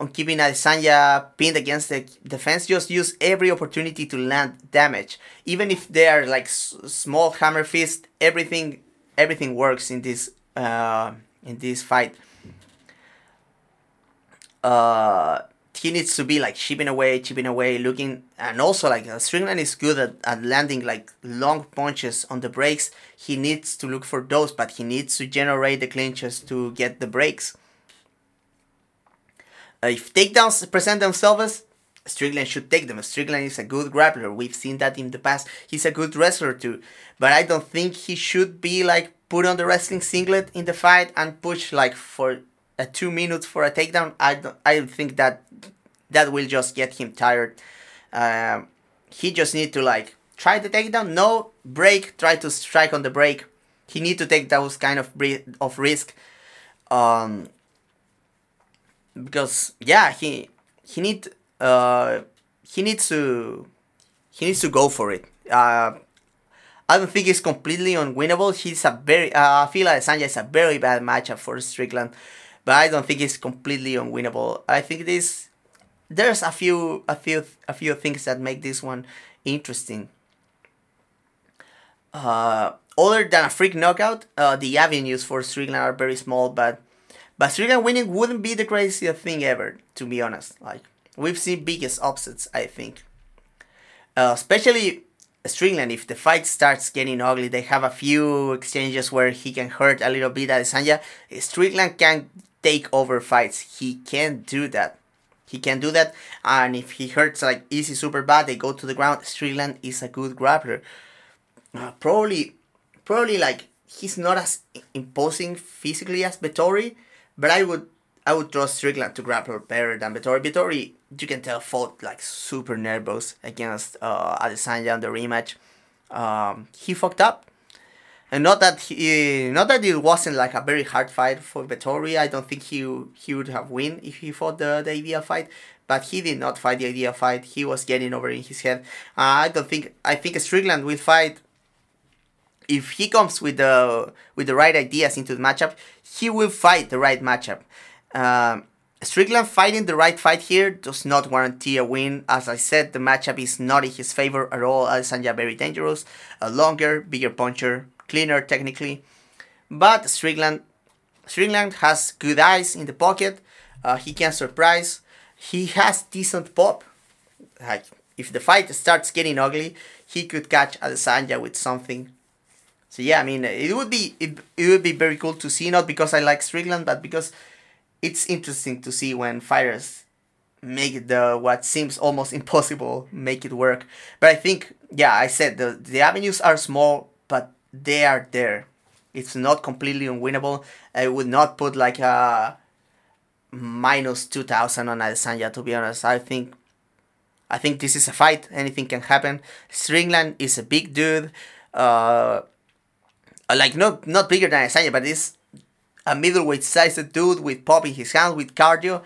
on keeping Adesanya pinned against the defense. Just use every opportunity to land damage, even if they are like s- small hammer fist. Everything, everything works in this uh, in this fight. Uh, he needs to be like chipping away, chipping away, looking, and also like uh, Strickland is good at, at landing like long punches on the breaks. He needs to look for those, but he needs to generate the clinches to get the breaks. Uh, if takedowns present themselves, Strickland should take them. Strickland is a good grappler. We've seen that in the past. He's a good wrestler too, but I don't think he should be like put on the wrestling singlet in the fight and push like for a two minutes for a takedown. I don't. I think that that will just get him tired. Um, he just need to like try the takedown. No break. Try to strike on the break. He need to take those kind of of risk. Um, because yeah, he he need uh he needs to he needs to go for it. Uh, I don't think it's completely unwinnable. He's a very uh, I feel like Sanja is a very bad matchup for Strickland, but I don't think it's completely unwinnable. I think this there's a few a few a few things that make this one interesting. Uh, other than a freak knockout, uh, the avenues for Strickland are very small, but but Strickland winning wouldn't be the craziest thing ever, to be honest. Like we've seen biggest upsets, I think. Uh, especially Strickland, if the fight starts getting ugly, they have a few exchanges where he can hurt a little bit Adesanya. Strickland can take over fights. He can do that. He can do that, and if he hurts like Izzy super bad, they go to the ground. Strickland is a good grappler. Uh, probably, probably like he's not as imposing physically as Vettori, but I would I would trust Strickland to grapple better than Vettori. Vettori, you can tell, fought like super nervous against uh, Adesanya in the rematch. Um, he fucked up, and not that he, not that it wasn't like a very hard fight for Vettori. I don't think he he would have win if he fought the the idea fight. But he did not fight the idea fight. He was getting over in his head. Uh, I don't think I think Strickland will fight if he comes with the with the right ideas into the matchup, he will fight the right matchup. Um, Strickland fighting the right fight here does not guarantee a win. As I said, the matchup is not in his favor at all. Adesanya very dangerous, a longer, bigger puncher, cleaner technically, but Strickland Strickland has good eyes in the pocket. Uh, he can surprise. He has decent pop. Like if the fight starts getting ugly, he could catch Adesanya with something so yeah, I mean, it would be it, it would be very cool to see not because I like Strickland, but because it's interesting to see when fighters make the what seems almost impossible make it work. But I think yeah, I said the the avenues are small, but they are there. It's not completely unwinnable. I would not put like a minus two thousand on Adesanya to be honest. I think I think this is a fight. Anything can happen. Strickland is a big dude. Uh, like not not bigger than Adesanya, but is a middleweight sized dude with pop in his hand with cardio.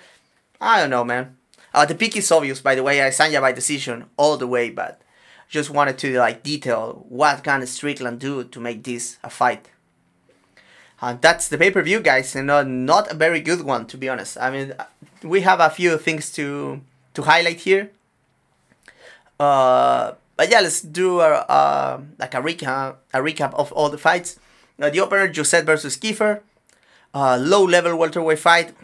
I don't know, man. Uh, the pick is obvious, by the way. Adesanya by decision all the way, but just wanted to like detail what can Strickland do to make this a fight. And that's the pay per view, guys, and uh, not a very good one, to be honest. I mean, we have a few things to to highlight here. Uh, but yeah, let's do a, uh, like a recap, a recap of all the fights. Uh, the opener, Jousset versus Kiefer. Uh, low level welterweight fight.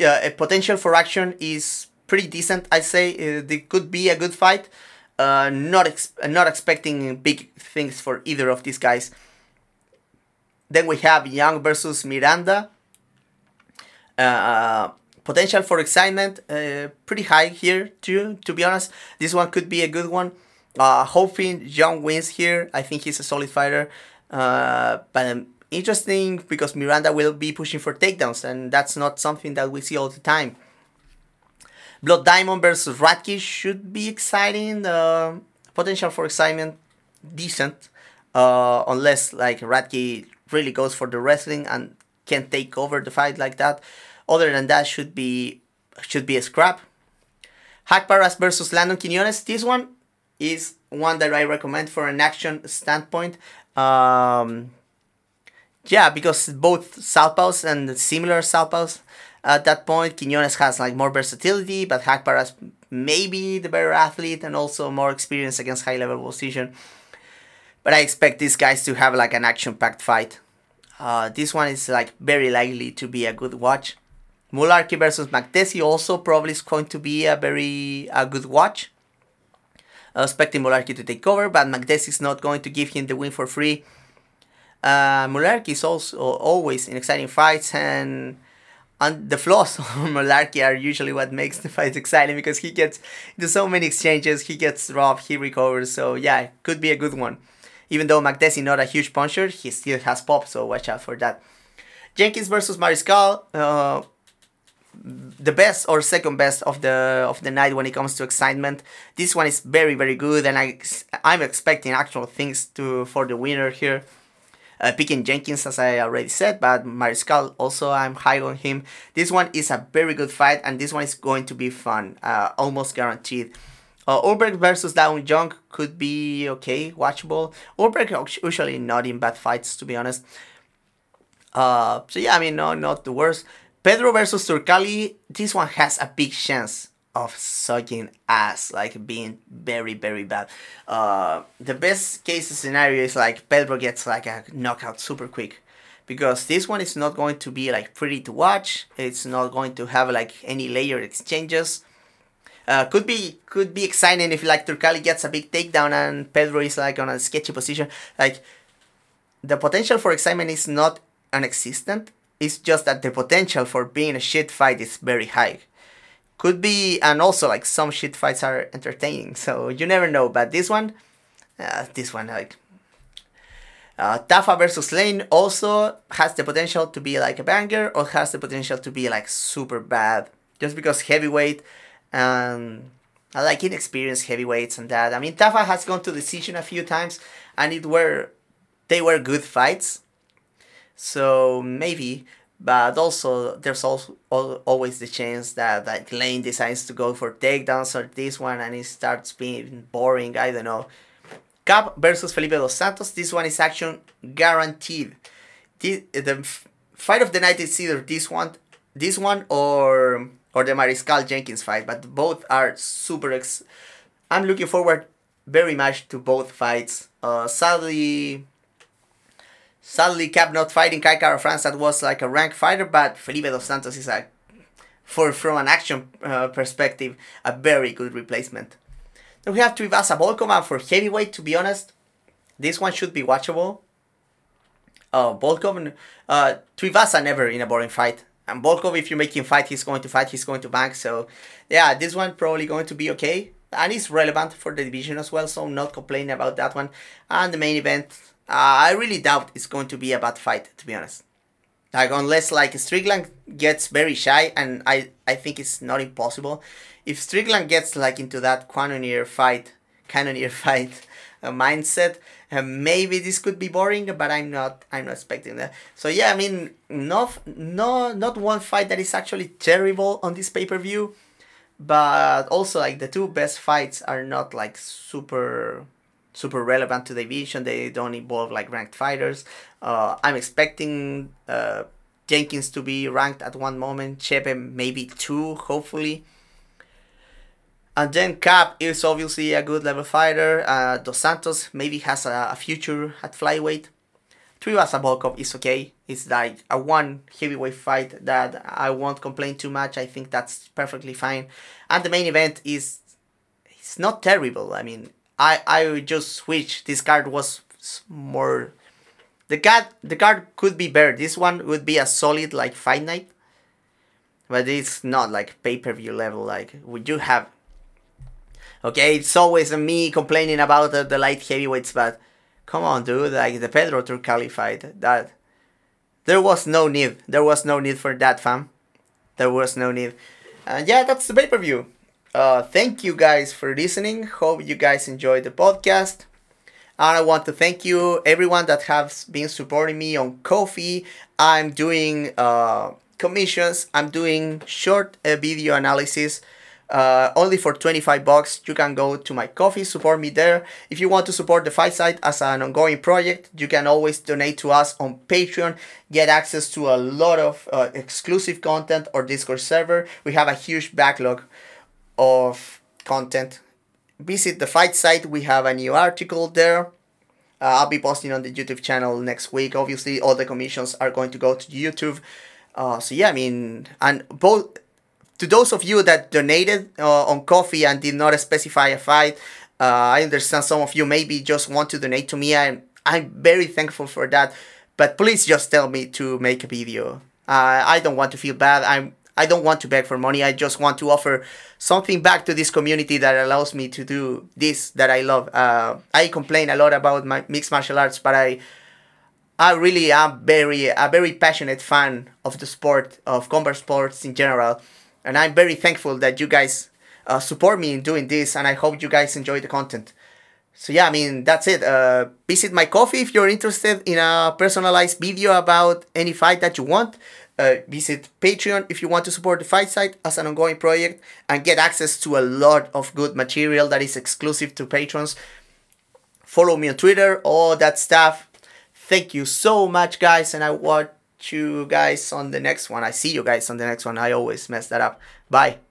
Uh, a potential for action is pretty decent, I'd say. Uh, it could be a good fight. Uh, not ex- not expecting big things for either of these guys. Then we have Young versus Miranda. Uh, potential for excitement uh, pretty high here too. To be honest, this one could be a good one. Uh, hoping Young wins here. I think he's a solid fighter. Uh, but um, interesting because Miranda will be pushing for takedowns, and that's not something that we see all the time. Blood Diamond versus Radtke should be exciting. The potential for excitement decent, uh, unless like Radtke really goes for the wrestling and can take over the fight like that. Other than that, should be should be a scrap. Haqparast versus Landon Quinones. This one is one that I recommend for an action standpoint. Um, yeah, because both southpaws and similar southpaws. At that point, Quinones has like more versatility, but Haqparast maybe the better athlete and also more experience against high level position. But I expect these guys to have like an action packed fight. Uh, this one is like very likely to be a good watch. Mullarkey versus Makdessi also probably is going to be a very a good watch. Uh, expecting Mullarkey to take over, but Makdessi is not going to give him the win for free. Uh, Mullarkey is also always in exciting fights, and and the flaws of Mullarkey are usually what makes the fight exciting because he gets into so many exchanges, he gets robbed, he recovers. So yeah, could be a good one. Even though Makdessi not a huge puncher, he still has pop, so watch out for that. Jenkins versus Mariscal, uh, the best or second best of the of the night when it comes to excitement. This one is very very good, and I I'm expecting actual things to for the winner here. Uh, picking Jenkins as I already said, but Mariscal also I'm high on him. This one is a very good fight, and this one is going to be fun, uh, almost guaranteed. Uh, versus Da Woon Jung could be okay, watchable. Ulberg usually not in bad fights, to be honest. Uh, so yeah, I mean, no, not the worst. Pedro versus Turkalj, this one has a big chance of sucking ass, like being very, very bad. Uh, the best case scenario is like Pedro gets like a knockout super quick. Because this one is not going to be like pretty to watch. It's not going to have like any layered exchanges. Uh, could be could be exciting if like Turkalj gets a big takedown and Pedro is like on a sketchy position. Like the potential for excitement is not non-existent. It's just that the potential for being a shit fight is very high. Could be, and also like some shit fights are entertaining, so you never know. But this one, uh, this one like uh, Tafa versus Lane also has the potential to be like a banger, or has the potential to be like super bad, just because heavyweight and I like inexperienced heavyweights and that. I mean, Tafa has gone to decision a few times, and it were they were good fights. So maybe, but also there's also always the chance that like Lane decides to go for takedowns or this one and it starts being boring. I don't know. Kape versus Felipe dos Santos. This one is action guaranteed. The, the fight of the night is either this one, this one or or the Mariscal Jenkins fight, but both are super. Ex- I'm looking forward very much to both fights. Uh, sadly, Sadly, Kape not fighting Kai Kara-France that was like a ranked fighter, but Felipe dos Santos is a, for from an action uh, perspective, a very good replacement. Then we have Tuivasa Volkov for heavyweight. To be honest, this one should be watchable. Uh, Volkov, uh, Tuivasa never in a boring fight. And Volkov, if you make him fight, he's going to fight, he's going to bank. So, yeah, this one probably going to be okay. And it's relevant for the division as well, so not complaining about that one. And the main event, I really doubt it's going to be a bad fight, to be honest. Like unless like Strickland gets very shy, and I I think it's not impossible. If Strickland gets like into that Cannonier fight, Cannonier fight uh, mindset, uh, maybe this could be boring. But I'm not I'm not expecting that. So yeah, I mean, no no not one fight that is actually terrible on this pay per view, but also like the two best fights are not like super super relevant to the division. They don't involve like ranked fighters. Uh, I'm expecting uh, Jenkins to be ranked at one moment, Chepe maybe two, hopefully. And then Kape is obviously a good level fighter. Uh, Dos Santos maybe has a, a future at flyweight. Tuivasa Volkov is okay. It's like a one heavyweight fight that I won't complain too much. I think that's perfectly fine. And the main event is it's not terrible. I mean, I I just switch. This card was more. The card the card could be better. This one would be a solid like fight night, but it's not like pay per view level. Like would you have? Okay, it's always me complaining about the, the light heavyweights, but come on, dude. Like the Pedro Turkalj fight, that there was no need. There was no need for that, fam. There was no need. And yeah, that's the pay per view. Uh, thank you guys for listening. Hope you guys enjoyed the podcast. And I want to thank you, everyone that has been supporting me on Ko-fi. I'm doing uh, commissions. I'm doing short uh, video analysis. Uh, only for 25 bucks you can go to my Ko-fi support me there if you want to support the fight site as an ongoing project you can always donate to us on patreon get access to a lot of uh, exclusive content or discord server we have a huge backlog of content. Visit the fight site, we have a new article there. Uh, I'll be posting on the YouTube channel next week. Obviously, all the commissions are going to go to YouTube. Uh, so yeah, I mean, and both to those of you that donated uh, on Ko-fi and did not specify a fight, uh, I understand some of you maybe just want to donate to me. I'm I'm very thankful for that. But please just tell me to make a video. Uh, I don't want to feel bad. I'm I don't want to beg for money. I just want to offer something back to this community that allows me to do this that I love. Uh, I complain a lot about my mixed martial arts, but I I really am very a very passionate fan of the sport of combat sports in general, and I'm very thankful that you guys uh, support me in doing this, and I hope you guys enjoy the content. So yeah, I mean that's it. Uh, visit my Ko-fi if you're interested in a personalized video about any fight that you want. Uh, visit Patreon if you want to support the fight site as an ongoing project and get access to a lot of good material that is exclusive to patrons. Follow me on Twitter, all that stuff. Thank you so much, guys, and I watch you guys on the next one. I see you guys on the next one. I always mess that up. Bye.